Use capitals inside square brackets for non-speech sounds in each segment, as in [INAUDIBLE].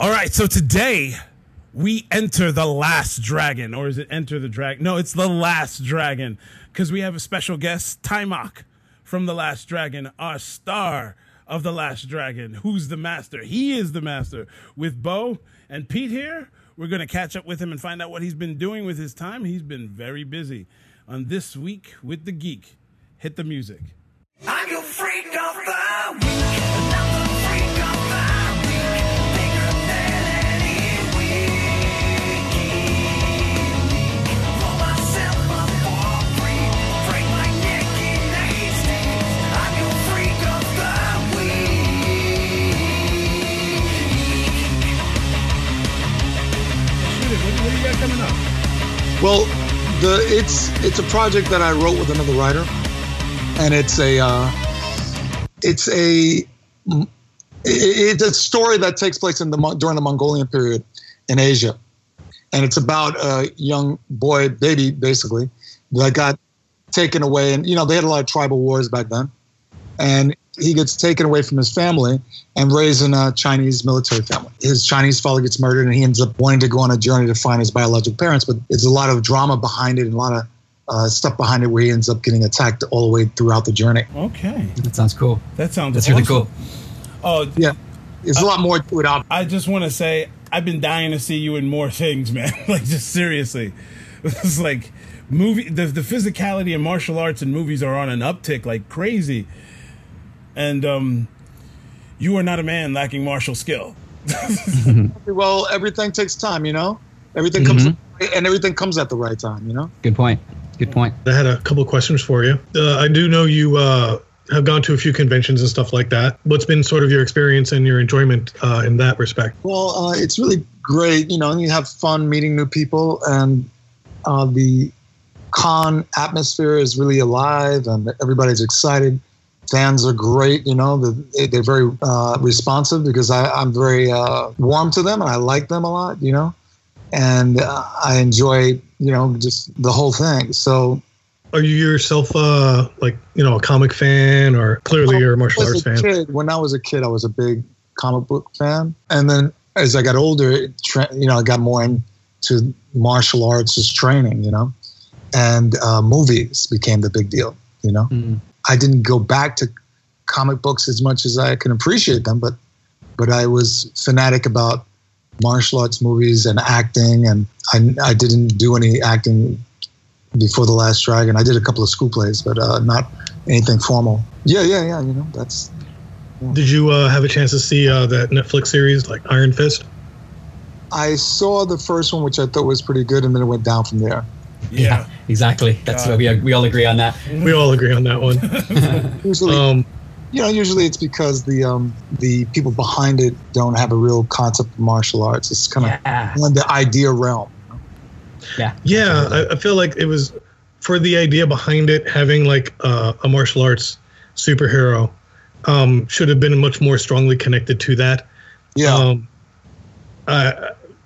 All right, so today we enter the last dragon, or is it enter the dragon? No, it's the last dragon because we have a special guest, Taimak from the Last Dragon, our star of the Last Dragon. Who's the master? He is the master. With Bo and Pete here, we're going to catch up with him and find out what he's been doing with his time. He's been very busy on this week with the geek. Hit the music. I'm your of the week. What, do you got coming up? Well, the it's it's a project that I wrote with another writer, and it's a uh, it's a it's a story that takes place in the during the Mongolian period in Asia, and it's about a young boy, baby, basically, that got taken away, and you know they had a lot of tribal wars back then, and he gets taken away from his family and raised in a Chinese military family. His Chinese father gets murdered, and he ends up wanting to go on a journey to find his biological parents. But there's a lot of drama behind it and a lot of uh, stuff behind it where he ends up getting attacked all the way throughout the journey. Okay, That sounds cool. that sounds That's really cool. Oh, Yeah, there's a lot more to it. ob- I just want to say I've been dying to see you in more things, [LAUGHS] man. like just seriously, [LAUGHS] it's like movie the the physicality and martial arts and movies are on an uptick like crazy, and um, you are not a man lacking martial skill. [LAUGHS] Well, everything takes time, you know. Everything comes and everything comes at the right time, you know. Good point. Good point. I had a couple of questions for you. Uh, I do know you uh, have gone to a few conventions and stuff like that. What's been sort of your experience and your enjoyment uh, in that respect? Well, uh, it's really great. You know, you have fun meeting new people, and uh, the con atmosphere is really alive, and everybody's excited. Fans are great. You know, they- they're very uh, responsive because I, I'm very uh, warm to them, and I like them a lot. You know, and uh, I enjoy you know just the whole thing. So Are you yourself uh, like you know a comic fan, or clearly you're a martial As arts a fan? Kid, when I was a kid, I was a big comic book fan, and then as I got older, it tra- you know, I got more into martial arts as training, you know, and uh, movies became the big deal. You know, Mm. I didn't go back to comic books as much as I can appreciate them, but but I was fanatic about martial arts movies and acting, and I I didn't do any acting before the Last Dragon. I did a couple of school plays, but uh, not anything formal. Yeah, yeah, yeah. You know, that's Did you uh, have a chance to see uh, that Netflix series like Iron Fist? I saw the first one, which I thought was pretty good, and then it went down from there. Yeah, exactly. That's God. what we we all agree on that. [LAUGHS] We all agree on that one. [LAUGHS] Usually, Um, you know, usually it's because the um, the people behind it don't have a real concept of martial arts. It's kind of Yeah. in the idea realm. Yeah. Yeah, I, I feel like it was for the idea behind it having like uh, a martial arts superhero um, should have been much more strongly connected to that. Yeah, Um, uh,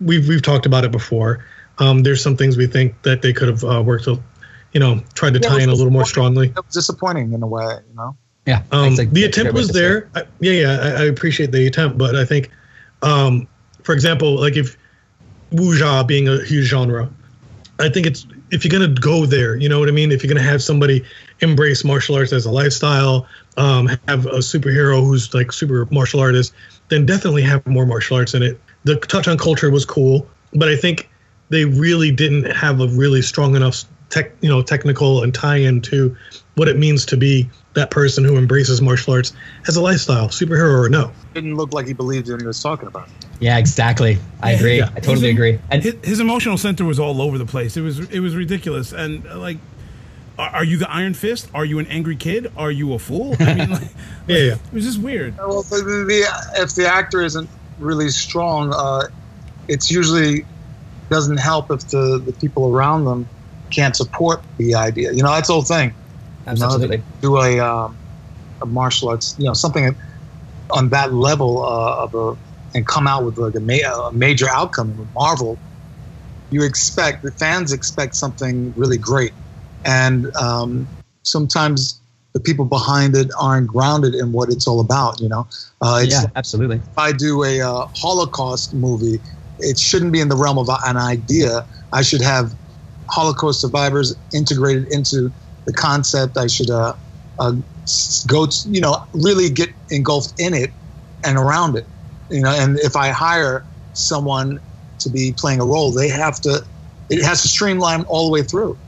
we've we've talked about it before. Um, there's some things we think that they could have uh, worked, a, you know, tried to Yeah, tie in a little more strongly. it was disappointing in a way. You know, Yeah. Um, That's a- the attempt was to say it. there. I, yeah, yeah, I, I appreciate the attempt, but I think, um, for example, like if wuxia being a huge genre, I think it's if you're gonna go there, you know what I mean. If you're gonna have somebody embrace martial arts as a lifestyle, um, have a superhero who's like super martial artist, then definitely have more martial arts in it. The touch on culture was cool, but I think they really didn't have a really strong enough tech, you know, technical and tie-in to what it means to be that person who embraces martial arts as a lifestyle, superhero or no. didn't look like he believed in what he was talking about. Yeah, exactly. I agree. Yeah. I totally agree. And his, his emotional center was all over the place. It was it was ridiculous. And uh, like, are, are you the Iron Fist? Are you an angry kid? Are you a fool? I mean, [LAUGHS] like, Yeah, yeah. it was just weird. Well, the, the, the, if the actor isn't really strong, uh, it's usually doesn't help if the, the people around them can't support the idea. You know, that's the whole thing. You know, absolutely. do a, um, a martial arts, you know, something on that level uh, of a, and come out with like a, ma- a major outcome with Marvel, you expect the fans expect something really great, and um, sometimes the people behind it aren't grounded in what it's all about. You know, uh, Yeah, absolutely. if I do a uh, Holocaust movie, it shouldn't be in the realm of an idea. I should have Holocaust survivors integrated into the concept. I should uh, uh, go, to, you know, really get engulfed in it and around it. You know, and if I hire someone to be playing a role, they have to. It has to streamline all the way through.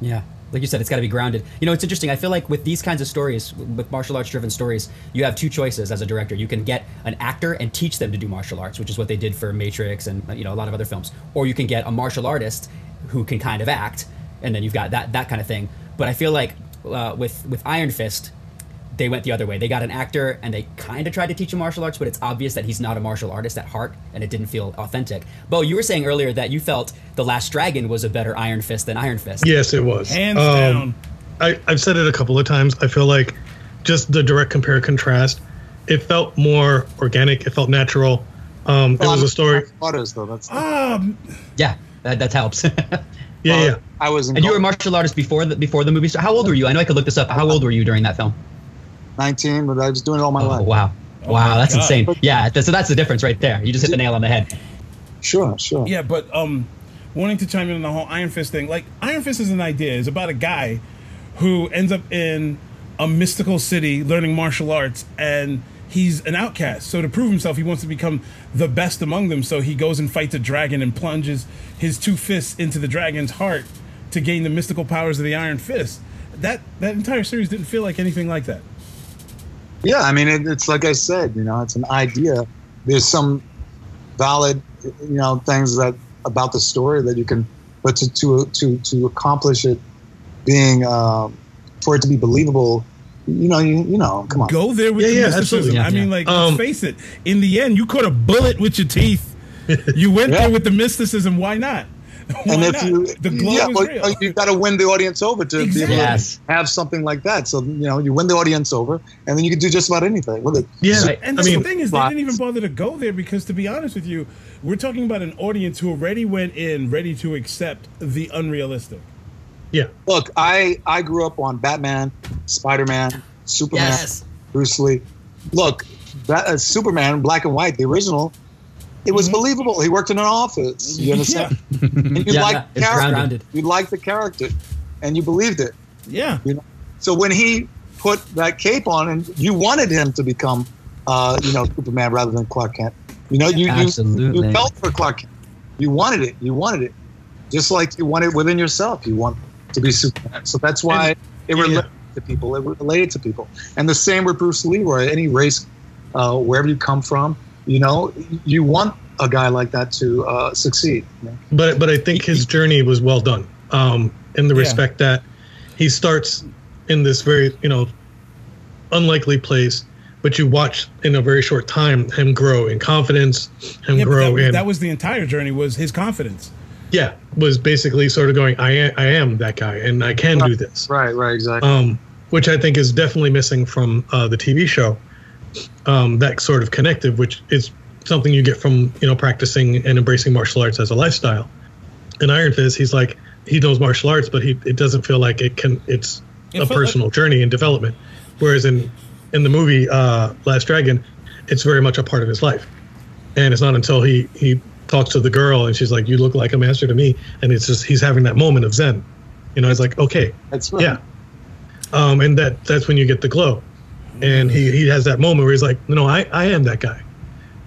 Yeah. Like you said, it's got to be grounded. You know, it's interesting. I feel like with these kinds of stories, with martial arts driven stories, you have two choices as a director. You can get an actor and teach them to do martial arts, which is what they did for Matrix and you know a lot of other films. Or you can get a martial artist who can kind of act, and then you've got that that kind of thing. But I feel like uh, with with Iron Fist, they went the other way. They got an actor and they kind of tried to teach him martial arts, but it's obvious that he's not a martial artist at heart, and it didn't feel authentic. Bo, you were saying earlier that you felt The Last Dragon was a better Iron Fist than Iron Fist. Yes, it was. Hands Um, down. I, I've said it a couple of times. I feel like just the direct compare contrast. It felt more organic. It felt natural. Um, it was a story. Waters, though. That's Um, Yeah, that, that helps. and [LAUGHS] Yeah, yeah. I was And you were a martial artist before the before the movie. So how old were you? I know I could look this up. How old were you during that film? 19, but I was doing it all my Oh life. wow, Oh wow, that's God. insane. Yeah, th- so that's the difference right there. You just hit the nail on the head. Sure, sure. Yeah, but um, wanting to chime in on the whole Iron Fist thing, like Iron Fist is an idea. It's about a guy who ends up in a mystical city learning martial arts, and he's an outcast. So to prove himself, he wants to become the best among them. So he goes and fights a dragon and plunges his two fists into the dragon's heart to gain the mystical powers of the Iron Fist. That that entire series didn't feel like anything like that. Yeah, I mean, it, it's like I said, you know, it's an idea. There's some valid, you know, things that about the story that you can, but to to to to accomplish it, being um, for it to be believable, you know, you you know, come on. Go there with Yeah, the yeah, mysticism. absolutely. Yeah, I mean, like, Um, let's face it. In the end, you caught a bullet with your teeth. You went [LAUGHS] Yeah. there with the mysticism. Why not? [LAUGHS] Why and if not? you, the glow yeah, is but real. you've got to win the audience over to be Exactly. able to Yes. have something like that. So you know, you win the audience over, and then you can do just about anything with it. Yeah, Right. And I the mean, thing is, they didn't even bother to go there because, to be honest with you, we're talking about an audience who already went in ready to accept the unrealistic. yeah. Look, I I grew up on Batman, Spider Man, Superman. Yes. Bruce Lee. Look, that, uh, Superman, black and white, the original, it was believable. He worked in an office. You understand? [LAUGHS] And you Yeah, liked the it's character. grounded. You liked the character, and you believed it. Yeah. So when he put that cape on, and you wanted him to become, uh, you know, Superman rather than Clark Kent. You know, you you, you felt for Clark Kent. You wanted it. You wanted it, just like you want it within yourself. You want to be Superman. So that's why it yeah, related to people. It related to people, and the same with Bruce Leroy. Any race, uh, wherever you come from, you know, you want a guy like that to uh, succeed. you know? but but I think his journey was well done. Um, in the Yeah. respect that he starts in this very you know unlikely place, but you watch in a very short time him grow in confidence, him Yeah, grow that, in that was the entire journey. Was his confidence? yeah was basically sort of going I am I am that guy and I can do this. Right, right, exactly. um, which I think is definitely missing from uh, the TV show. Um, that sort of connective, which is something you get from you know practicing and embracing martial arts as a lifestyle. In Iron Fist, he's like he knows martial arts, but he it doesn't feel like it can. It's It a felt personal journey and development. Whereas in in the movie uh, Last Dragon, it's very much a part of his life, and it's not until he he talks to the girl and she's like, "You look like a master to me," and it's just he's having that moment of zen. You know, it's like okay, That's right. yeah. Um, and that that's when you get the glow. And he, he has that moment where he's like, no, I, I am that guy.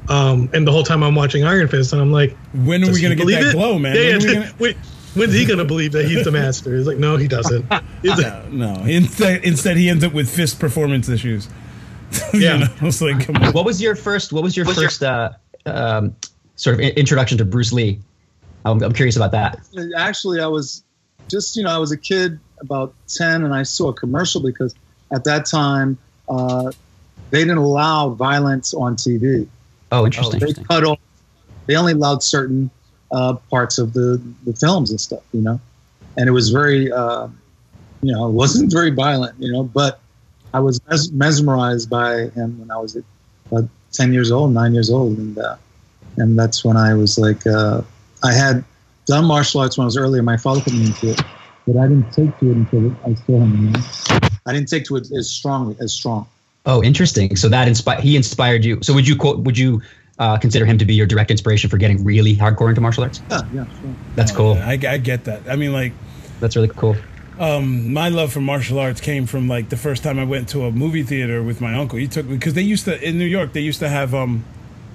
Um, and the whole time I'm watching Iron Fist, and I'm like, When are we gonna get that it? glow, man? Yeah, When yeah, are we gonna- wait, when's he gonna believe that he's the master? He's like, no, he doesn't. [LAUGHS] He's like, No, no. Instead, instead he ends up with fist performance issues. [LAUGHS] You Yeah. know, it's like, come on. What was your first? What was your first uh, um, sort of introduction to Bruce Lee? I'm, I'm curious about that. actually i was just you know i was a kid about 10 and i saw a commercial because at that time uh, they didn't allow violence on tv Oh, interesting. they interesting. cut off they only allowed certain uh, parts of the, the films and stuff you know and it was very uh, you know it wasn't [LAUGHS] very violent you know but i was mes- mesmerized by him when i was about 10 years old 9 years old and uh, and that's when i was like uh, i had done martial arts when i was earlier my father put me into it but i didn't take to it until i saw him you know? I didn't take to it as strongly as strong. Oh, interesting. So that inspired he inspired you. So would you quote? Would you uh, consider him to be your direct inspiration for getting really hardcore into martial arts? Yeah, yeah, sure. That's cool. I, I get that. I mean, like, That's really cool. um, my love for martial arts came from like the first time I went to a movie theater with my uncle. He took me because they used to in New York. They used to have um,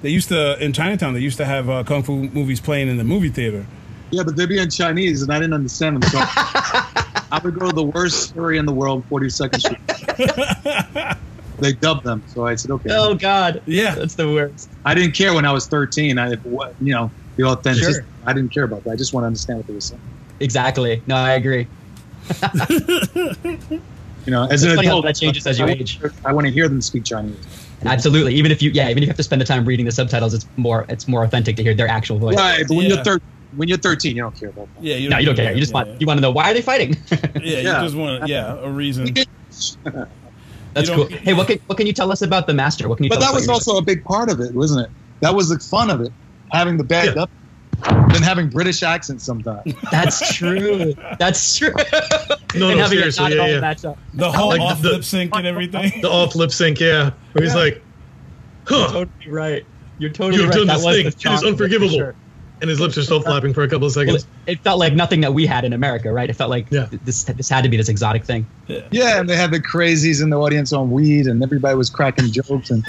they used to in Chinatown. They used to have uh, kung fu movies playing in the movie theater. Yeah, but they'd be in Chinese, and I didn't understand them. So [LAUGHS] I would go to the worst story in the world, 42nd Street. [LAUGHS] they dubbed them, so I said, okay. Oh God. Yeah. That's the worst. I didn't care when I was 13. I, what- you know, the authenticity. Sure. I didn't care about that. I just want to understand what they were saying. Exactly. No, I agree. [LAUGHS] You know, as It's an funny how adult, that changes as you I, age. I want to hear them speak Chinese. Absolutely. Even if you, yeah, even if you have to spend the time reading the subtitles, it's more, it's more authentic to hear their actual voice. Right, but when Yeah. you're thir- when you're 13, you don't care about that. Yeah, you No, you don't care. You just yeah, want, you want to know why are they fighting? Yeah, [LAUGHS] Yeah. you just want yeah a reason. [LAUGHS] That's cool. Hey, what can, what can you tell us about the master? What can you But tell that us was about also a big part of it, wasn't it? That was the fun of it, having the bad Yeah. up, then having British accents sometimes. [LAUGHS] That's true. That's true. No, and no, having it seriously, yeah, yeah. match up. The whole Like off the- lip sync and everything. The off lip sync, yeah. Where he's Yeah. like, huh, Totally right. You're totally You've right. done That this was thing. the It is strong- unforgivable. For sure. and his lips are still flapping for a couple of seconds. it, it felt like nothing that we had in America, right? It felt like Yeah. this this had to be this exotic thing. Yeah, and they had the crazies in the audience on weed, and everybody was cracking [LAUGHS] jokes, and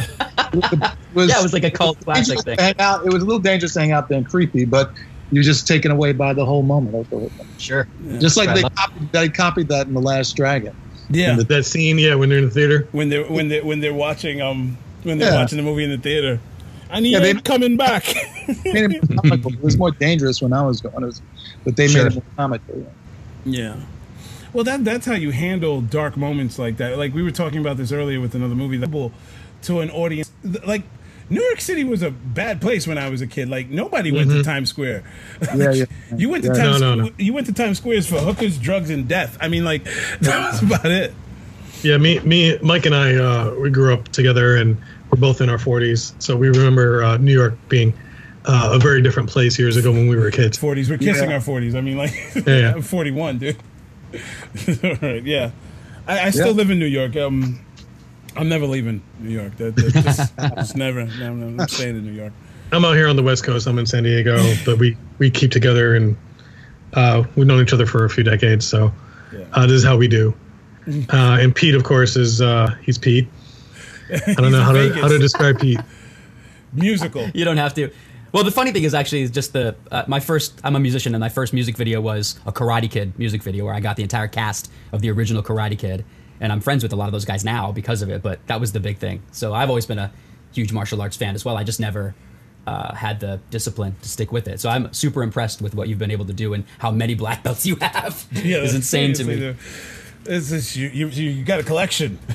it was, Yeah, it was like a cult classic thing. to hang out. It was a little dangerous to hang out there and creepy, but you're just taken away by the whole moment. That's the whole thing. Sure. Just like they copied, they copied that in the Last Dragon. Yeah, That scene, yeah, when they're in the theater. when they're when they when they're watching um when they're Yeah. watching the movie in the theater. I need Yeah, they- it coming back. [LAUGHS] Made it comical. It was more dangerous when I was going, it was, but they Sure. made it more comical. Yeah. Well, that that's how you handle dark moments like that. Like we were talking about this earlier with another movie. That to an audience, like New York City was a bad place when I was a kid. Like nobody went to Times Square. [LAUGHS] Yeah, yeah. you went to Yeah. Times. No, no, no. You went to Times Squares for hookers, drugs, and death. I mean, like [LAUGHS] that was about it. Yeah, me, me, Mike, and I, uh, we grew up together, and we're both in our 40s, so we remember uh, New York being uh, a very different place years ago when we were kids. Forties. We're kissing Yeah. our forties. I mean, like Yeah, yeah. [LAUGHS] I'm forty-one, dude. [LAUGHS] All right. Yeah. I, I still Yeah. live in New York. Um, I'm never leaving New York. That, that just, [LAUGHS] just never. No, no, I'm staying in New York. I'm out here on the West Coast. I'm in San Diego, but we we keep together, and uh, we've known each other for a few decades. So Yeah. uh, this is how we do. Uh, and Pete, of course, is uh, he's Pete. I don't know how to how to describe Pete. Musical. You don't have to. Well, the funny thing is actually is just the uh, my first. I'm a musician, and my first music video was a Karate Kid music video where I got the entire cast of the original Karate Kid, and I'm friends with a lot of those guys now because of it. But that was the big thing. So I've always been a huge martial arts fan as well. I just never uh, had the discipline to stick with it. So I'm super impressed with what you've been able to do and how many black belts you have. [LAUGHS] Yeah, it's insane to me. dude. It's just, you, you, you got a collection. [LAUGHS]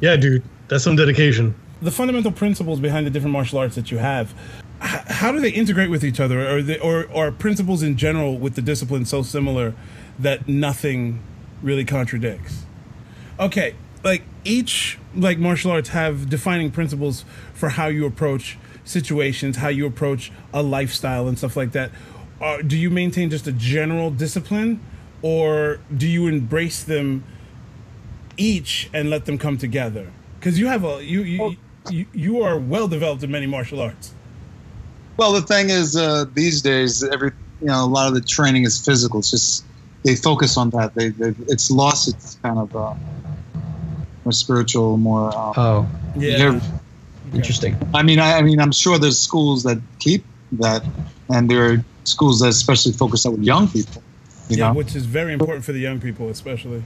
Yeah, dude, that's some dedication. the fundamental principles behind the different martial arts that you have, how do they integrate with each other, or they, or or principles in general with the discipline so similar that nothing really contradicts? Okay, like each like martial arts have defining principles for how you approach situations, how you approach a lifestyle and stuff like that. Uh, do you maintain just a general discipline, or do you embrace them each and let them come together? Because you have a you you, you you are well developed in many martial arts. Well, the thing is, uh, these days, every you know, a lot of the training is physical. It's just they focus on that. They, they it's lost its kind of uh, more spiritual, more. Uh, Oh, Yeah. interesting. I mean, I, I mean, I'm sure there's schools that keep that, and there are schools that especially focus on with young people. You yeah, know, which is very important for the young people, especially.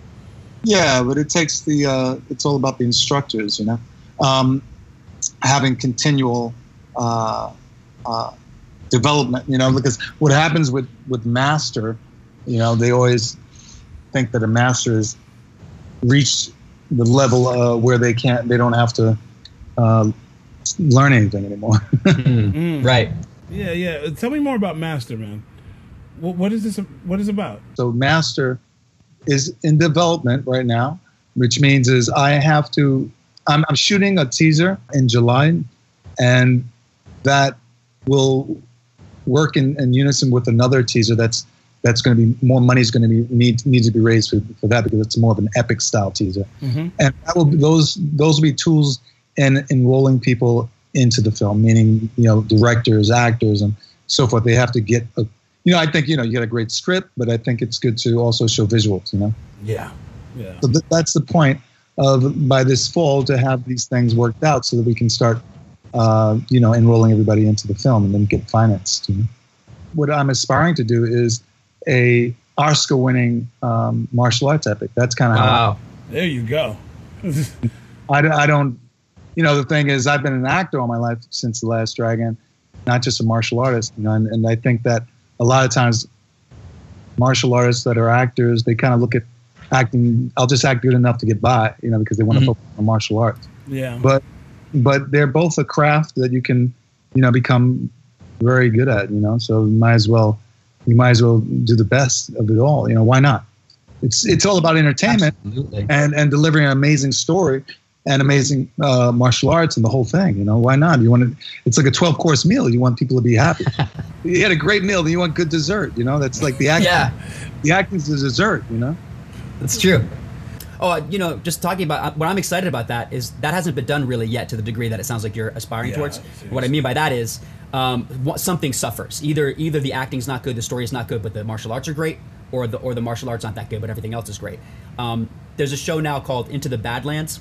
Yeah, but it takes the. Uh, it's all about the instructors. You know, um, having continual uh, uh, development. You know, because what happens with with master, you know, they always think that a master has reached the level uh, where they can't, they don't have to uh, learn anything anymore. [LAUGHS] Mm. Right. Yeah, yeah. Tell me more about Master, man. What, what is this? What is it about? So master is in development right now, which means is I have to. I'm, I'm shooting a teaser in July, and that will work in, in unison with another teaser that's that's going to be more money is going to be need needs to be raised for, for that because it's more of an epic style teaser, mm-hmm. and that will be, those those will be tools in enrolling people into the film, meaning you know directors, actors, and so forth. They have to get a you know I think you know you get a great script, but I think it's good to also show visuals. You know. Yeah. Yeah. So th- that's the point of by this fall to have these things worked out so that we can start, uh, you know, enrolling everybody into the film and then get financed. You know? What I'm aspiring to do is a Oscar-winning um, martial arts epic. That's kind of how Wow. There you go. [LAUGHS] I, don't- I don't, you know, the thing is, I've been an actor all my life since The Last Dragon, not just a martial artist. You know, and, and I think that a lot of times, martial artists that are actors, they kind of look at acting. I'll just act good enough to get by, you know, because they want to Mhm. focus on martial arts. Yeah. But, but they're both a craft that you can, you know, become very good at. You know, so you might as well, you might as well do the best of it all. You know, why not? It's it's all about entertainment Absolutely. and and delivering an amazing story and amazing uh, martial arts and the whole thing. You know, why not? You want to? It's like a twelve course meal. You want people to be happy. [LAUGHS] you had a great meal, then you want good dessert. You know, that's like the acting. Yeah, The acting's the dessert. You know. that's true. Oh, uh, you know, just talking about uh, what I'm excited about that is that hasn't been done really yet to the degree that it sounds like you're aspiring Yeah, towards. seriously. What I mean by that is um, what, something suffers. Either either the acting's not good, the story is not good, but the martial arts are great, or the or the martial arts aren't that good, but everything else is great. Um, there's a show now called Into the Badlands,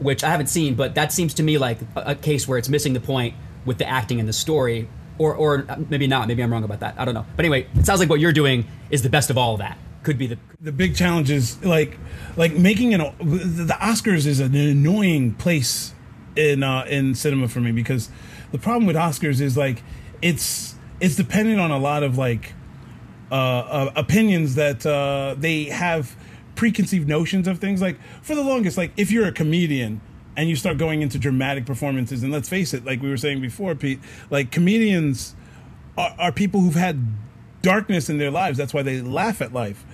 which I haven't seen, but that seems to me like a, a case where it's missing the point with the acting and the story. Or, or uh, maybe not. Maybe I'm wrong about that. I don't know. But anyway, it sounds like what you're doing is the best of all of that. Could be the the big challenge is like like making an the Oscars is an annoying place in uh, in cinema for me because the problem with Oscars is like it's it's dependent on a lot of like uh, uh, opinions that uh, they have preconceived notions of things. Like for the longest, like if you're a comedian and you start going into dramatic performances, and let's face it, like we were saying before, Pete, like comedians are, are people who've had darkness in their lives. That's why they laugh at life.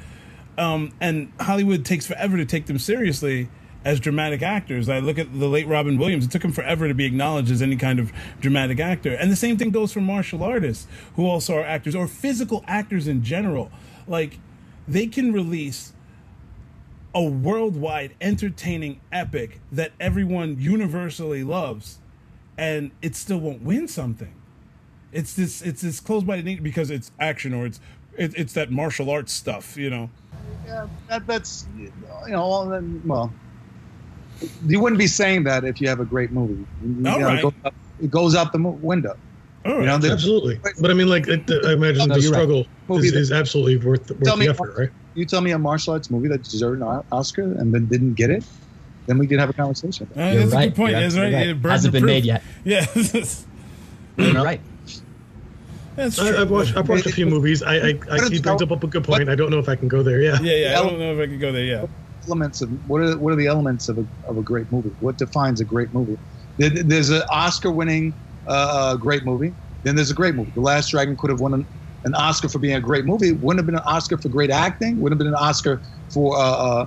Um, and Hollywood takes forever to take them seriously as dramatic actors. I look at the late Robin Williams. It took him forever to be acknowledged as any kind of dramatic actor. And the same thing goes for martial artists who also are actors or physical actors in general. Like they can release a worldwide entertaining epic that everyone universally loves and it still won't win something. It's this it's this closed by nature because it's action or it's it, it's that martial arts stuff, you know. Yeah, that, that's you know, all then, well, you wouldn't be saying that if you have a great movie. You All know, right. it, goes out, it goes out the window. All right. You know, Absolutely. But I mean, like, it, I imagine oh, No, the you're right. struggle is, absolutely worth, worth Tell the me- effort, right? You tell me a martial arts movie that deserved an Oscar and then didn't get it, then we could have a conversation. Uh, You're that's a right. good point. You're That's right. right. burden Hasn't been proof. made yet. [LAUGHS] Yeah, [LAUGHS] You're right. that's I, true. I've watched, I've watched a few movies. I, I, I he brings up a good point. I don't know if I can go there. Yeah. yeah, yeah. I don't know if I can go there. Yeah. Elements of what are what are the elements of a, of a great movie? What defines a great movie? There- There's an Oscar-winning uh, great movie. Then there's a great movie. The Last Dragon could have won an, an Oscar for being a great movie. Wouldn't have been an Oscar for great acting. Wouldn't have been an Oscar for uh, uh,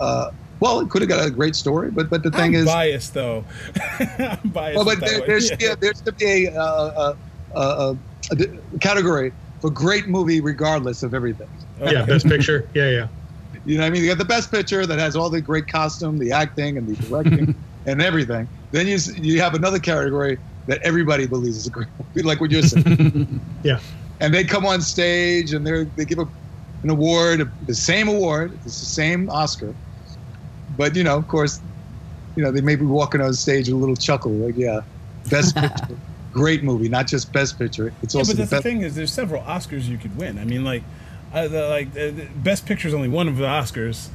uh, well, it could have got a great story. But but the thing I'm is, biased though. [LAUGHS] I'm biased. Well, but that there, way. there's Yeah. [LAUGHS] yeah, there's to be a, uh, uh, uh, a d- category for great movie, regardless of everything. Yeah. Best picture. Yeah. Yeah. [LAUGHS] You know, what I mean, you got the best picture that has all the great costume, the acting, and the directing, and everything. Then you you have another category that everybody believes is a great movie, like what you're saying. Yeah. And they come on stage and they they give a, an award, the same award, it's the same Oscar, but you know, of course, you know they may be walking on stage with a little chuckle, like yeah, best [LAUGHS] picture, great movie, not just best picture. It's Yeah, also but the that's the best. thing is, there's several Oscars you could win. I mean, like, uh, the, like uh, the best picture is only one of the Oscars,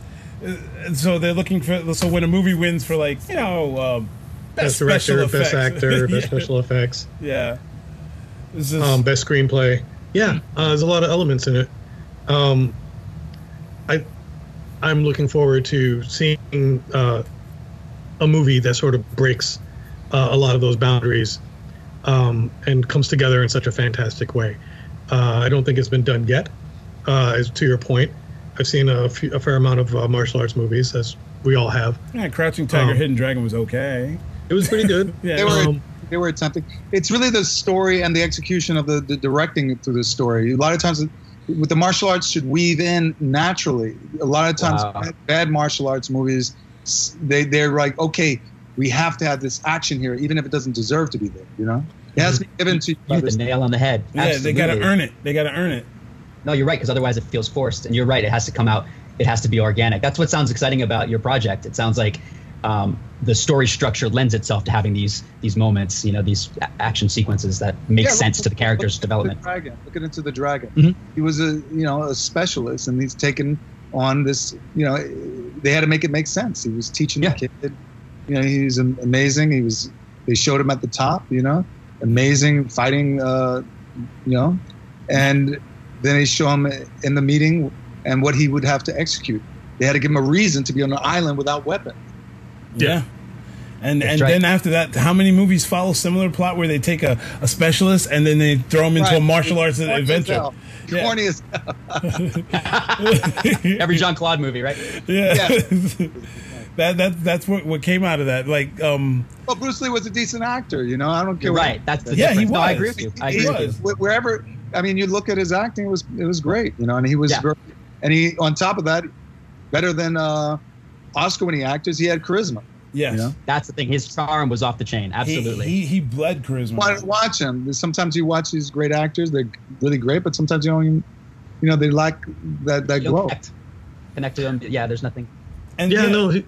uh, so they're looking for. So when a movie wins for like you know um, Best, best, director, special best actor, best [LAUGHS] yeah. special effects, Yeah. This is, um, best screenplay. Yeah. Uh, there's a lot of elements in it. Um, I, I'm looking forward to seeing uh, a movie that sort of breaks uh, a lot of those boundaries um, and comes together in such a fantastic way. Uh, I don't think it's been done yet. Uh, as to your point, I've seen a, few, a fair amount of uh, martial arts movies, as we all have. yeah, Crouching Tiger, um, Hidden Dragon was okay. It was pretty good. [LAUGHS] Yeah. They were Um, they were attempting. It's really the story and the execution of the, the directing through the story. A lot of times, with the martial arts, should weave in naturally. A lot of times, Wow. bad, bad martial arts movies, they they're like, okay, we have to have this action here, even if it doesn't deserve to be there. You know, it has to be given to you. You by hit the nail on the head. Yeah, they got to earn it. They got to earn it. No, you're right, because otherwise it feels forced. And you're right, it has to come out. It has to be organic. That's what sounds exciting about your project. It sounds like um, the story structure lends itself to having these these moments, you know, these action sequences that make Yeah, sense look- to the character's development. The dragon. Look at Enter the Dragon. Mhm. He was a you know a specialist, and he's taken on this. You know, they had to make it make sense. He was teaching Yeah. the kid. You know, he was amazing. He was. They showed him at the top. You know, amazing fighting. Uh, you know, and then they show him in the meeting and what he would have to execute. They had to give him a reason to be on an island without weapon. Yeah. And That's and right. then after that, how many movies follow similar plot where they take a, a specialist and then they throw him into a martial arts Corny adventure? hell. Yeah. Corny as [LAUGHS] Every Jean Claude movie, right? Yeah. Yeah. [LAUGHS] that that that's what what came out of that. Like um well, Bruce Lee was a decent actor. You know, I don't care. You're right. That's the Yeah, he difference. No, I agree with you. I agree was. with you. Wherever I mean, you look at his acting it was it was great, you know, and he was Yeah. very, and he on top of that, better than uh, Oscar-winning actors, he had charisma. yes. You know? That's the thing. His charm was off the chain. Absolutely. he he bled charisma. Why watch him? Sometimes you watch these great actors; they're really great, but sometimes you don't even, you know, they lack that that glow. connect. Connect to them. Yeah, there's nothing. And yeah, no, he,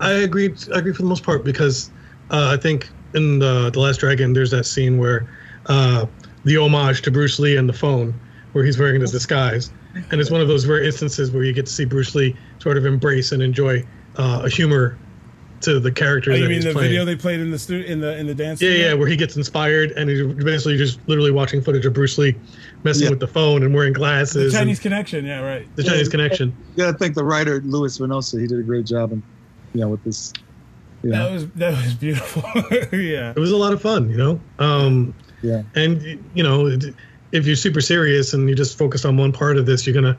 I agree. I agree for the most part because uh, I think in the the Last Dragon, there's that scene where uh, the homage to Bruce Lee and the phone, where he's wearing the disguise, and it's one of those rare instances where you get to see Bruce Lee sort of embrace and enjoy uh, a humor to the character Oh, that you mean he's the playing. video they played in the stu- in the in the dance? yeah, studio? yeah, where he gets inspired and he's basically just literally watching footage of Bruce Lee messing Yeah. with the phone and wearing The glasses. and Chinese connection. Yeah, right. the Chinese connection. Yeah, I think the writer Louis Venosta; he did a great job, and you know, with this. You That was that was beautiful. [LAUGHS] yeah. it was a lot of fun, you know. Um, yeah. and you know, if you're super serious and you just focus on one part of this, you're gonna.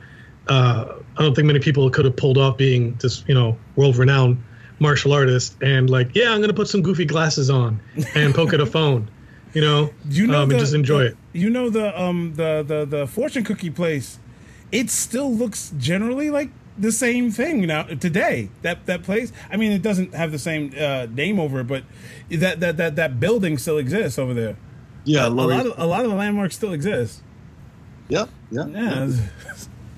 Uh, I don't think many people could have pulled off being this, you know, world-renowned martial artist and like, yeah, I'm gonna put some goofy glasses on and poke at a phone, you know, you know um, the, and just enjoy the- it. You know the um the the the fortune cookie place. It still looks generally like the same thing now today. That that place. I mean, it doesn't have the same uh, name over it, but that that that that building still exists over there. Yeah, A lot of a lot of the landmarks still exist. Yep, yeah. Yeah.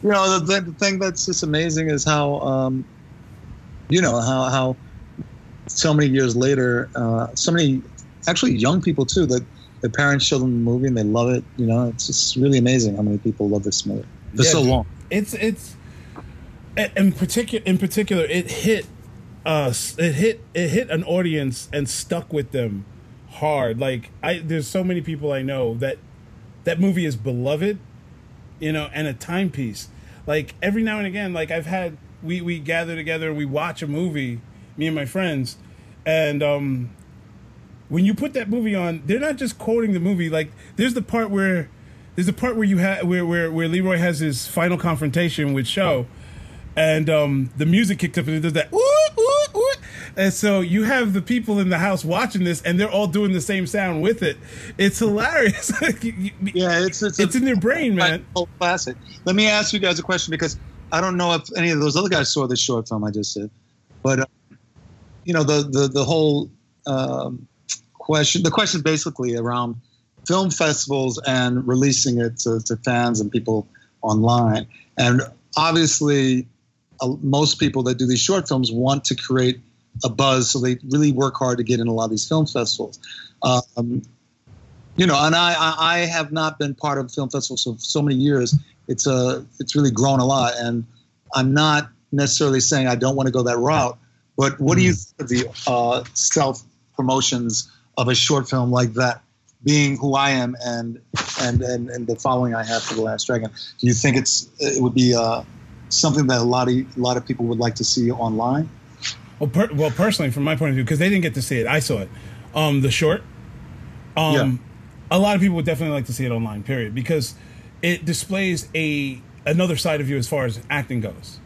You know, the, the thing that's just amazing is how, um, you know, how how so many years later, uh, so many actually young people too that their parents show them the movie and they love it. You know, it's just really amazing how many people love this movie for Yeah, so long. It's it's in particular in particular it hit us it hit it hit an audience and stuck with them hard. Like I there's so many people I know that that movie is beloved, you know, and a timepiece. Like every now and again, like I've had we we gather together we watch a movie, me and my friends, and um when you put that movie on, they're not just quoting the movie. Like there's the part where there's the part where you have where, where where Leroy has his final confrontation with Show, and um, the music kicked up and it does that. Ooh. And so you have the people in the house watching this, and they're all doing the same sound with it. It's hilarious. [LAUGHS] Yeah, it's it's, it's in their brain, man. Classic. Let me ask you guys a question because I don't know if any of those other guys saw this short film I just did, but uh, you know the the the whole um, question. The question basically around film festivals and releasing it to, to fans and people online. And obviously, uh, most people that do these short films want to create a buzz, so they really work hard to get in a lot of these film festivals. Um, you know, and I, I, have not been part of film festivals for so many years. It's a, it's really grown a lot, and I'm not necessarily saying I don't want to go that route. But what do you think of the uh, self promotions of a short film like that, being who I am and and and, and the following I have for the Last Dragon? Do you think it's it would be uh, something that a lot of a lot of people would like to see online? Well, per, well, personally, from my point of view, because they didn't get to see it, I saw it. Um, the short. Um, a lot of people would definitely like to see it online. Period, because it displays a another side of you as far as acting goes.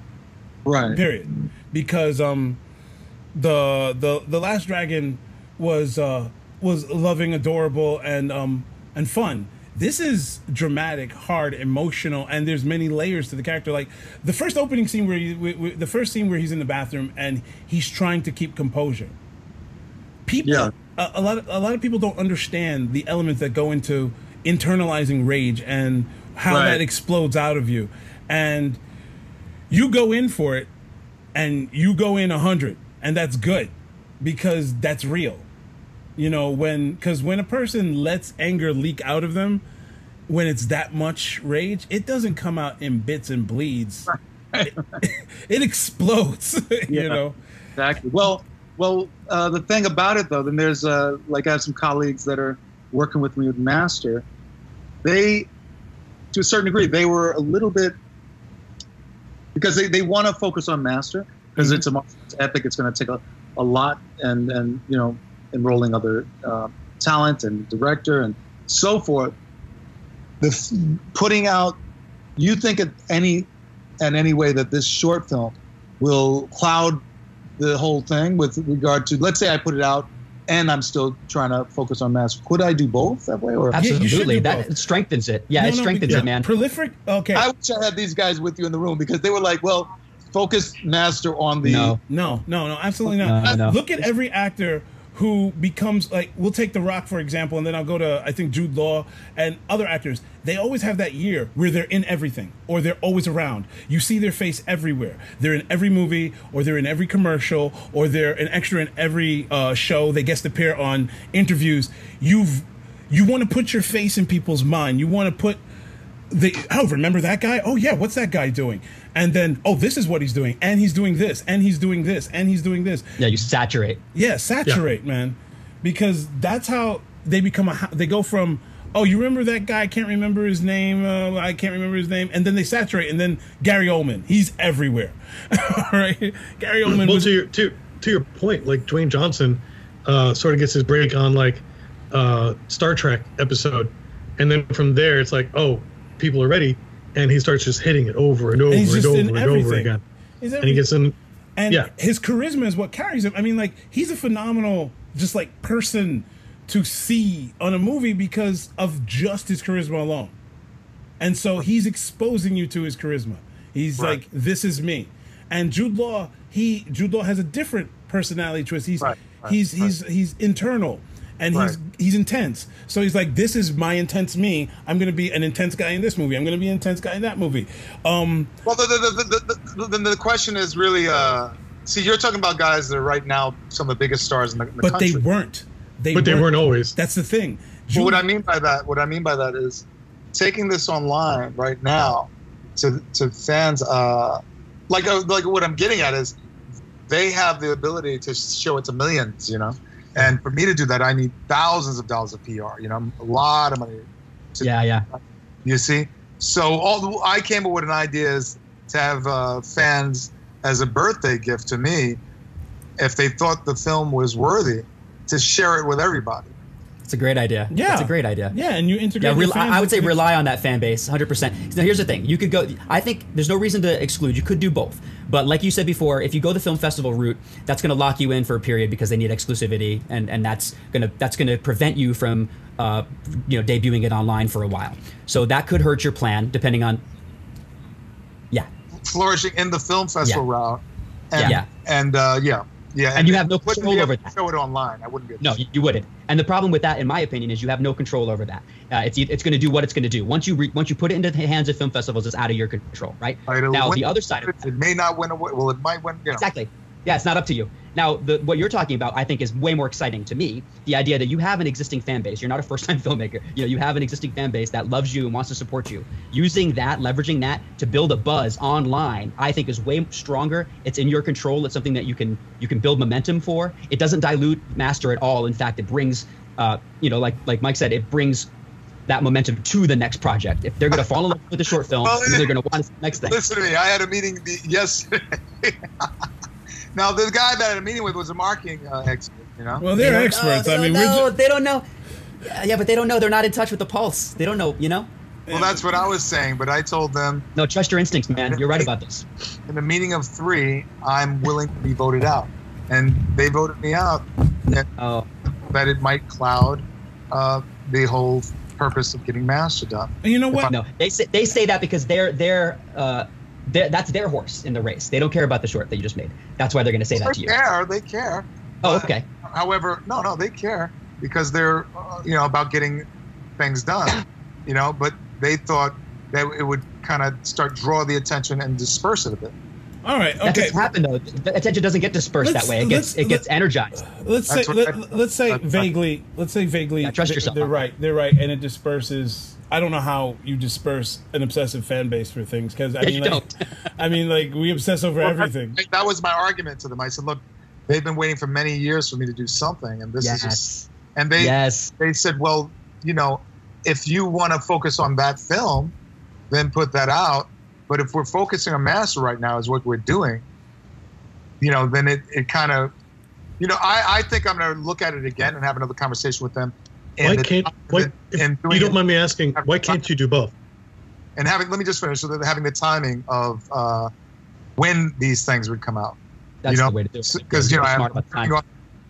Right. Period, because um, the the the Last Dragon was uh was loving, adorable, and um and fun. This is dramatic, hard, emotional, and there's many layers to the character. Like the first opening scene where he, the first scene where he's in the bathroom and he's trying to keep composure. People, Yeah. a, a lot, of, a lot of people don't understand the elements that go into internalizing rage and how Right. that explodes out of you, and you go in for it, and you go in a hundred, and that's good because that's real you know when because when a person lets anger leak out of them when it's that much rage it doesn't come out in bits and bleeds it, [LAUGHS] it explodes [LAUGHS] you know Exactly. Well, well, uh, the thing about it though, then there's uh, like I have some colleagues that are working with me with Master. They, to a certain degree, they were a little bit because they, they want to focus on Master because it's a epic. It's going to take a, a lot and and you know enrolling other uh, talent and director and so forth. The f- putting out, you think at any in any way that this short film will cloud the whole thing with regard to let's say I put it out and I'm still trying to focus on mass. Could I do both that way or you should Absolutely, do that both. strengthens it. Yeah, No, it no, strengthens because it, man. prolific okay I wish I had these guys with you in the room because they were like, well, focus master on the No. no no no absolutely not No, no. look at every actor who becomes like we'll take the rock for example and then i'll go to i think jude law and other actors. They always have that year where they're in everything or they're always around. You see their face everywhere. They're in every movie or they're in every commercial or they're an extra in every uh, show. They guest appear on interviews. You've you want to put your face in people's mind. You want to put the oh remember that guy? Oh yeah what's that guy doing? And then oh this is what he's doing. And he's doing this. And he's doing this. And he's doing this. Yeah, you saturate. yeah saturate man. Because that's how they become a they go from oh you remember that guy? I can't remember his name. Uh, i can't remember his name. And then they saturate. And then gary oldman he's everywhere. All [LAUGHS] right? Gary oldman well, was to your to to your point, like Dwayne Johnson, uh, sort of gets his break on like uh, Star Trek episode, and then from there it's like, oh, people are ready, and he starts just hitting it over and over and and, over and everything over again, and he gets in. and Yeah. his charisma is what carries him. I mean, like he's a phenomenal, just like person to see on a movie because of just his charisma alone. And so he's exposing you to his charisma. He's Right. like, "This is me." And Jude Law, he Jude Law has a different personality twist. He's Right, right, he's he's he's internal. And he's Right. he's intense, so he's like, "This is my intense me. I'm going to be an intense guy in this movie. I'm going to be an intense guy in that movie." Um, Well, the the, the, the, the, the, the question is really, uh, see, you're talking about guys that are right now some of the biggest stars in the, in the but country. they weren't. They But they weren't always. That's the thing. But what I mean by that, what I mean by that is taking this online right now to to fans. Uh, like uh, like what I'm getting at is they have the ability to show it to millions, you know. And for me to do that, I need thousands of dollars of PR. You know, a lot of money. To, Yeah, yeah. You see, so all the, I came up with an idea is to have uh, fans as a birthday gift to me, if they thought the film was worthy, to share it with everybody. It's a great idea. Yeah. it's a great idea. Yeah, and you integrate. Yeah, your fans I I would say rely on that fan base 100%. Now, here's the thing. You could go, I think there's no reason to exclude. You could do both. But like you said before, if you go the film festival route, that's going to lock you in for a period because they need exclusivity. And, and that's going to that's going to prevent you from, uh, you know, debuting it online for a while. So that could hurt your plan depending on, yeah. flourishing in the film festival Yeah. route. And, Yeah. And uh, yeah, yeah. And you have no control over that. Show it online. I wouldn't be. No, you, you wouldn't. And the problem with that, in my opinion, is you have no control over that. Uh, it's it's going to do what it's going to do. Once you re- once you put it into the hands of film festivals, it's out of your control, right? Right, now the other side of it may not win away. Well, it might win. You know. Exactly. Yeah, it's not up to you. Now, the, what you're talking about, I think, is way more exciting to me. The idea that you have an existing fan base. You're not a [LAUGHS] first-time filmmaker. You know, you have an existing fan base that loves you and wants to support you. Using that, leveraging that to build a buzz online, I think, is way stronger. It's in your control. It's something that you can you can build momentum for. It doesn't dilute Master at all. In fact, it brings, uh, you know, like like Mike said, it brings that momentum to the next project. If they're going to fall in love with the short film, Well, they're going to want to the next thing. Listen to me. I had a meeting yesterday. [LAUGHS] now the guy that I had a meeting with was a marketing uh, expert. You know. Well, they're They experts. know, I they mean, don't know, just, they don't know. Yeah, yeah, but they don't know. They're not in touch with the pulse. They don't know. You know. well, that's what I was saying. But I told them No, trust your instincts, man. You're right about this. in a meeting of three, I'm willing to be voted out, and they voted me out. And Oh, that it might cloud uh, the whole purpose of getting Master done. And you know what? No, they say they say that because they're they're. Uh, they're, that's their horse in the race. They don't care about the short that you just made. That's why they're going to say that to They you. care. They care. Oh, okay. However, no, no, they care because they're, uh, you know, about getting things done, you know. But they thought that it would kind of start draw the attention and disperse it a bit. All right. That Okay. doesn't happen though. The attention doesn't get dispersed Let's- that way. It gets let's- it gets energized. Let's say That's what let, I- let's say that's- vaguely. Let's say vaguely. Yeah, trust they're- yourself. They're right. They're right, and it disperses. I don't know how you disperse an obsessive fan base for things because I Yeah, mean, like. [LAUGHS] I mean, like we obsess over Well, everything. That, that was my argument to them. I said, look, they've been waiting for many years for me to do something, and this is just. And they Yes. they said, well, you know, if you want to focus on that film, then put that out. But if we're focusing on Master right now, is what we're doing, you know, then it, it kind of, you know, I, I think I'm going to look at it again and have another conversation with them. Why And the- can't? Why, if and you don't it- mind me asking, why can't you do both? and having let me just finish. So that having the timing of uh, when these things would come out. That's you know, the way to do it. Because you know, I'm working on,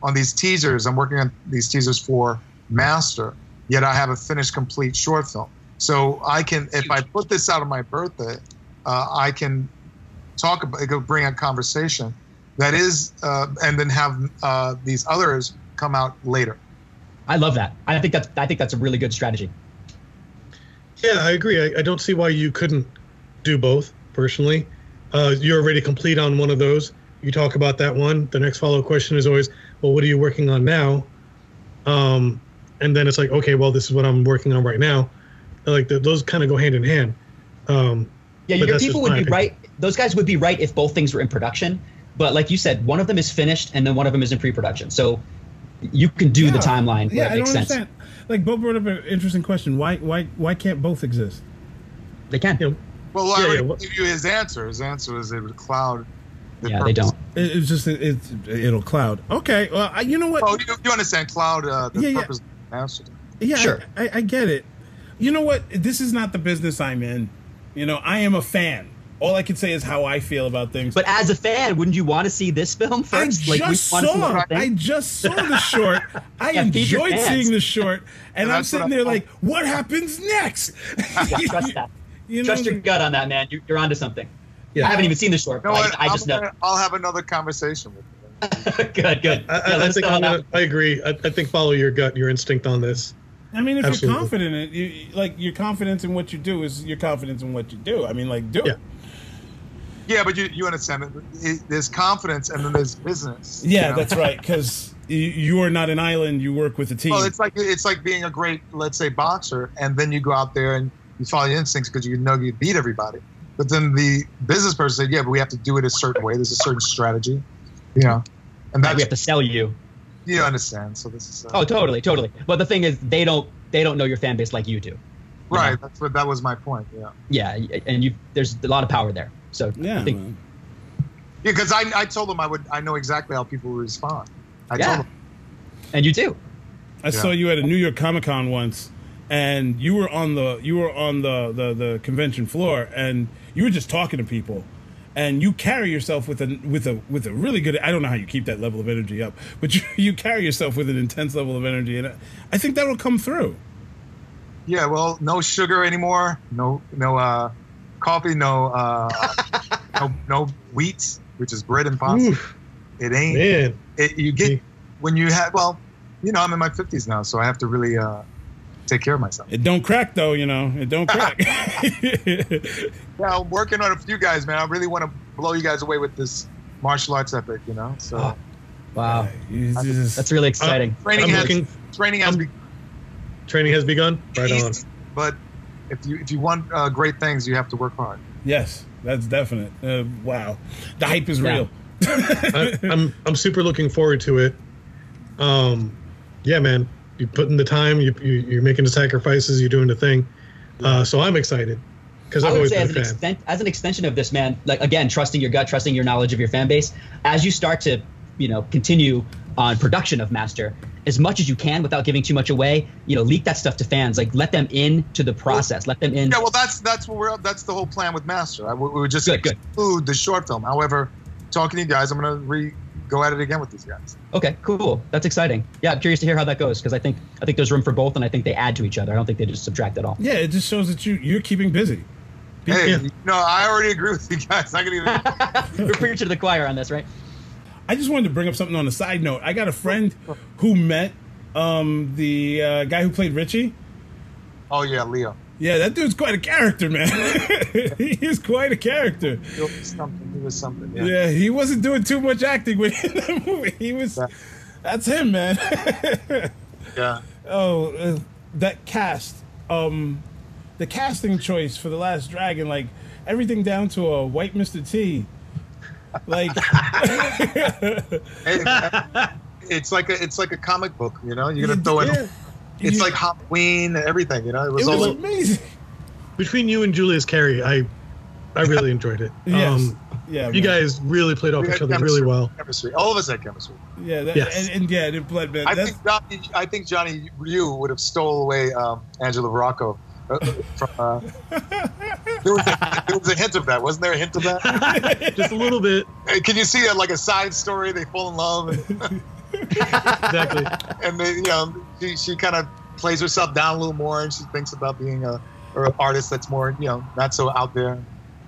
on these teasers. I'm working on these teasers for Master. Yet I have a finished, complete short film. So I can, if I put this out on my birthday, uh, I can talk about, it could bring a conversation that is, uh, and then have uh, these others come out later. I love that. I think that's I think that's a really good strategy. Yeah, I agree. I, I don't see why you couldn't do both. Personally, uh, you're already complete on one of those. You talk about that one. The next follow-up question is always, well, what are you working on now? Um, and then it's like, okay, well, this is what I'm working on right now. Like th those kind of go hand in hand. Um, Yeah, your people would be opinion. right. Those guys would be right if both things were in production. But like you said, one of them is finished and then one of them is in pre-production. So you can do the Yeah. timeline where Yeah, it I makes don't sense. understand. Like Bo brought up an interesting question. Why why why can't both exist? They can. you know, Well, I Yeah, already yeah, what- gave you his answer. His answer is it would cloud. The yeah, purpose. they don't. It, it's just it, it'll cloud. Okay, well I, you know what? Oh, you, you understand cloud uh, the Yeah, yeah. purpose of Master. Yeah, Sure. I, I, I get it. You know what? This is not the business I'm in. You know, I am a fan. All I can say is how I feel about things. But as a fan, wouldn't you want to see this film I first? just we wanna see the saw. whole? I just saw the [LAUGHS] short. I Yeah, enjoyed seeing the short, [LAUGHS] and And I'm that's what sitting I'm- there like, what happens next? Yeah, [LAUGHS] trust that. You know, Trust your gut on that, man. You, you're onto something. Yeah. I haven't even seen the short. You know? I, I, just gonna, know. I'll have another conversation with you. good, good. I, Yeah, I, I think I'm gonna, I agree. I, I think follow your gut, your instinct on this. I mean, if you're confident in it, you, like your confidence in what you do is your confidence in what you do. I mean, like do Yeah. it. Yeah, but you, you understand that there's confidence and then there's business. you Yeah, know? that's right. Because you are not an island. You work with a team. Well, it's like it's like being a great, let's say, boxer, and then you go out there and you follow your instincts because you know you beat everybody. But then the business person said, "Yeah, but we have to do it a certain way. There's a certain strategy, you know." And that that's we have to sell you. you understand. So this is uh, Oh, totally, totally. But the thing is, they don't they don't know your fan base like you do. right. That's what that was my point. Yeah, Yeah, and you there's a lot of power there. So yeah. I think man. yeah. Because I, I told them I would I know exactly how people would respond. I Yeah. told them and you do. I saw you at a New York Comic Con once, and you were on the you were on the, the the convention floor, and you were just talking to people, and you carry yourself with a with a with a really good. I don't know how you keep that level of energy up, but [LAUGHS] you, you carry yourself with an intense level of energy, and I, I think that will come through. Yeah, well, no sugar anymore. No, no uh, coffee. No, uh, [LAUGHS] no, no wheat, which is bread and pasta. Oof, It ain't. man, It, you get when you have. Well, you know, I'm in my 50s now, so I have to really uh, take care of myself. It don't crack though, you know. It don't crack. [LAUGHS] [LAUGHS] Yeah, I'm working on a few guys, man. I really want to blow you guys away with this martial arts epic. You know, so Oh, Wow, just- that's really exciting. training I'm has looking. training has I'm- been Training has begun. Right on. but if you if you want uh, great things, you have to work hard. yes, that's definite. Uh, wow, the hype is Yeah. real. I, [LAUGHS] [LAUGHS] I'm I'm super looking forward to it. Um, yeah, man, you put in the time, you, you you're making the sacrifices, you're doing the thing. Uh, so I'm excited because I I've would always say been as a an, fan. extent, as an extension of this, man, like again, trusting your gut, trusting your knowledge of your fan base, as you start to, you know, continue on production of Master, as much as you can without giving too much away, you know, leak that stuff to fans, like let them in to the process, let them in. Yeah, well, that's that's what we're that's the whole plan with Master. I, we we would just Good, good. exclude the short film. However, talking to you guys, I'm gonna re go at it again with these guys. Okay, cool. That's exciting. Yeah, I'm curious to hear how that goes because I think I think there's room for both, and I think they add to each other. I don't think they just subtract at all. Yeah, it just shows that you you're keeping busy. Hey, Yeah. no, I already agree with you guys. I can even. [LAUGHS] We're preaching to the choir on this, right? I just wanted to bring up something on a side note. I got a friend who met um, the uh, guy who played Richie. Oh yeah, Leo. Yeah, that dude's quite a character, man. [LAUGHS] he is quite a character. He was something. He was something. Yeah. Yeah, he wasn't doing too much acting with [LAUGHS] in that movie. He was. Yeah. That's him, man. [LAUGHS] yeah. oh, uh, that cast. Um, the casting choice for the Last Dragon, like everything down to a white Mr. T. Like, it's like a it's like a comic book. You know, you're gonna You- throw in. yeah. It's You- like Halloween, and everything. You know, it it was, was all. amazing. Between you and Julius Carry, I I really enjoyed it. [LAUGHS] Yes. Um, yeah, you man. guys really played off we each other chemistry, really well. Chemistry. All of us had chemistry. Yeah, that, Yes. and, and yeah, it bled, man. I That's, think Johnny. I think Johnny Ryu would have stole away um, Angela Rocco. Uh, from, uh, [LAUGHS] there, was a, there was a hint of that, wasn't there? A hint of that. [LAUGHS] Just a little bit, Hey, Can you see it like a side story? They fall in love, and, [LAUGHS] exactly. and they, you know, she, she kind of plays herself down a little more, and she thinks about being a or an artist that's more, you know, not so out there.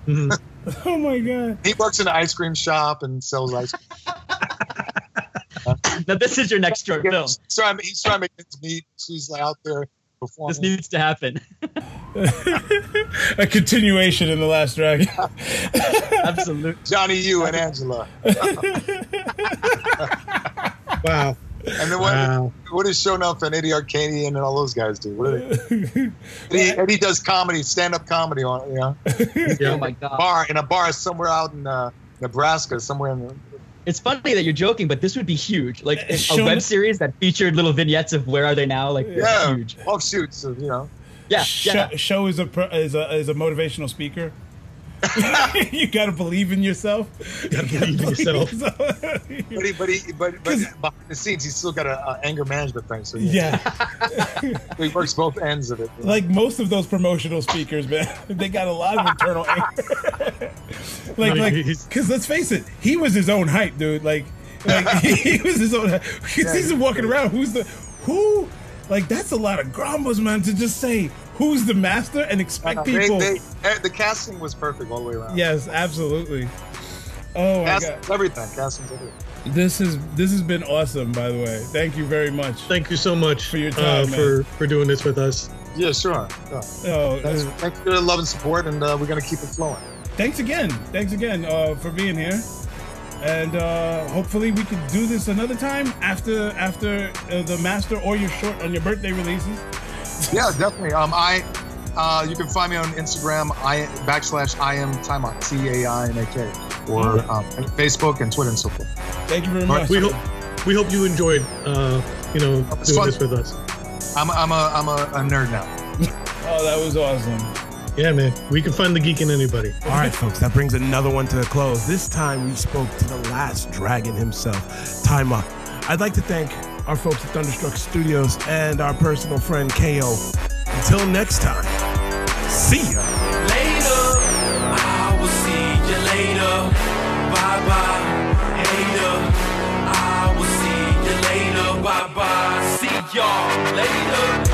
Mhm. [LAUGHS] oh my god. He works in an ice cream shop and sells ice cream. Now this is your next short film. He's trying, he's trying to make ends meet. She's out there performing. This needs to happen. [LAUGHS] A continuation in the Last Dragon. [LAUGHS] Absolutely. Johnny, you and Angela. [LAUGHS] Wow. And then what, Wow. what is Sho'nuff and Eddie Arkadian and all those guys do? What are they? Eddie, Eddie does comedy, stand up comedy on, you know, Yeah. Oh my god. bar in a bar somewhere out in uh, Nebraska, somewhere in the, It's funny that you're joking, but this would be huge. Like [LAUGHS] a Show- web series that featured little vignettes of where are they now? Like it's yeah, huge. offshoots of, you know. Yeah, Show, yeah. show is a pro- is a is a motivational speaker. [LAUGHS] you gotta believe in yourself. You gotta believe in yourself. [LAUGHS] But he, but he, but, but behind the scenes, he's still got a, a anger management thing. So he, yeah, [LAUGHS] he works both ends of it. you know. like most of those promotional speakers, man, they got a lot of internal anger. like, No, like, because let's face it, he was his own hype, dude. Like, like he was his own. Because he's walking around. Who's the who? Like, that's a lot of grumbles, man. To just say who's the master and expect They- people. they- eh, the casting was perfect all the way around. yes, absolutely. Oh my god. Everything. Casting's everything. This is this has been awesome, by the way. Thank you very much. Thank you so much For your uh, time, man. for for doing this with us. Yeah, sure. Yeah. Oh, Thanks, uh, thanks for the love and support, and uh, we're gonna keep it flowing. thanks again. Thanks again uh, for being here, and uh, hopefully we can do this another time after after uh, the master or your short on your birthday releases. Yeah, definitely. Um, I, uh, you can find me on Instagram. I backslash I am Taimak T A I N A K or um, Facebook and Twitter and so forth. Thank you very All right, much. We hope we hope you enjoyed uh, you know It's doing fun. this with us. I'm I'm a I'm a, a nerd now. [LAUGHS] Oh, that was awesome. Yeah, man. We can find the geek in anybody. All right, folks, that brings another one to a close. This time we spoke to the last dragon himself, Time I'd like to thank our folks at Thunderstruck Studios, and our personal friend KO. Until next time, see ya. See y'all later.